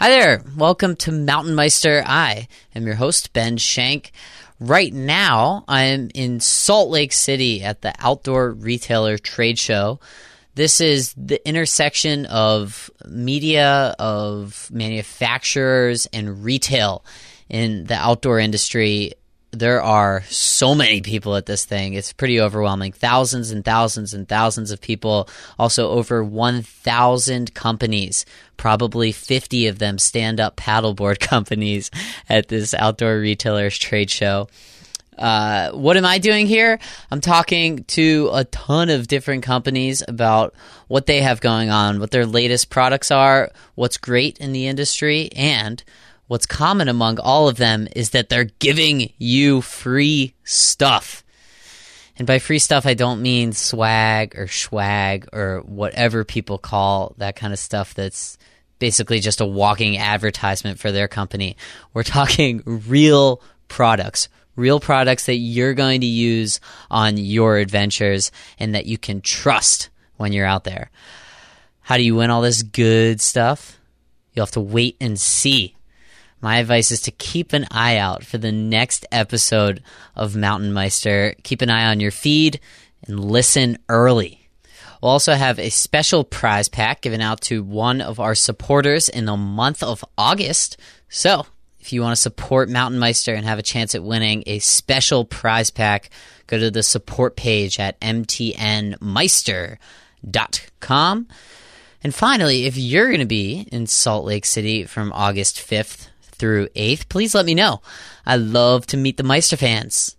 Hi there. Welcome to Mountain Meister. I am your host, Ben Shank. Right now, I'm in Salt Lake City at the Outdoor Retailer Trade Show. This is the intersection of media, of manufacturers, and retail in the outdoor industry there are so many people at this thing. It's pretty overwhelming. Thousands and thousands and thousands of people. Also, over 1,000 companies, probably 50 of them stand up paddleboard companies at this outdoor retailers trade show. Uh, what am I doing here? I'm talking to a ton of different companies about what they have going on, what their latest products are, what's great in the industry, and what's common among all of them is that they're giving you free stuff. And by free stuff, I don't mean swag or swag or whatever people call that kind of stuff that's basically just a walking advertisement for their company. We're talking real products, real products that you're going to use on your adventures and that you can trust when you're out there. How do you win all this good stuff? You'll have to wait and see my advice is to keep an eye out for the next episode of Mountain Meister. Keep an eye on your feed and listen early. We'll also have a special prize pack given out to one of our supporters in the month of August. So, if you want to support Mountain Meister and have a chance at winning a special prize pack, go to the support page at mtnmeister.com. And finally, if you're going to be in Salt Lake City from August 5th through 8th, please let me know. I love to meet the Meister fans.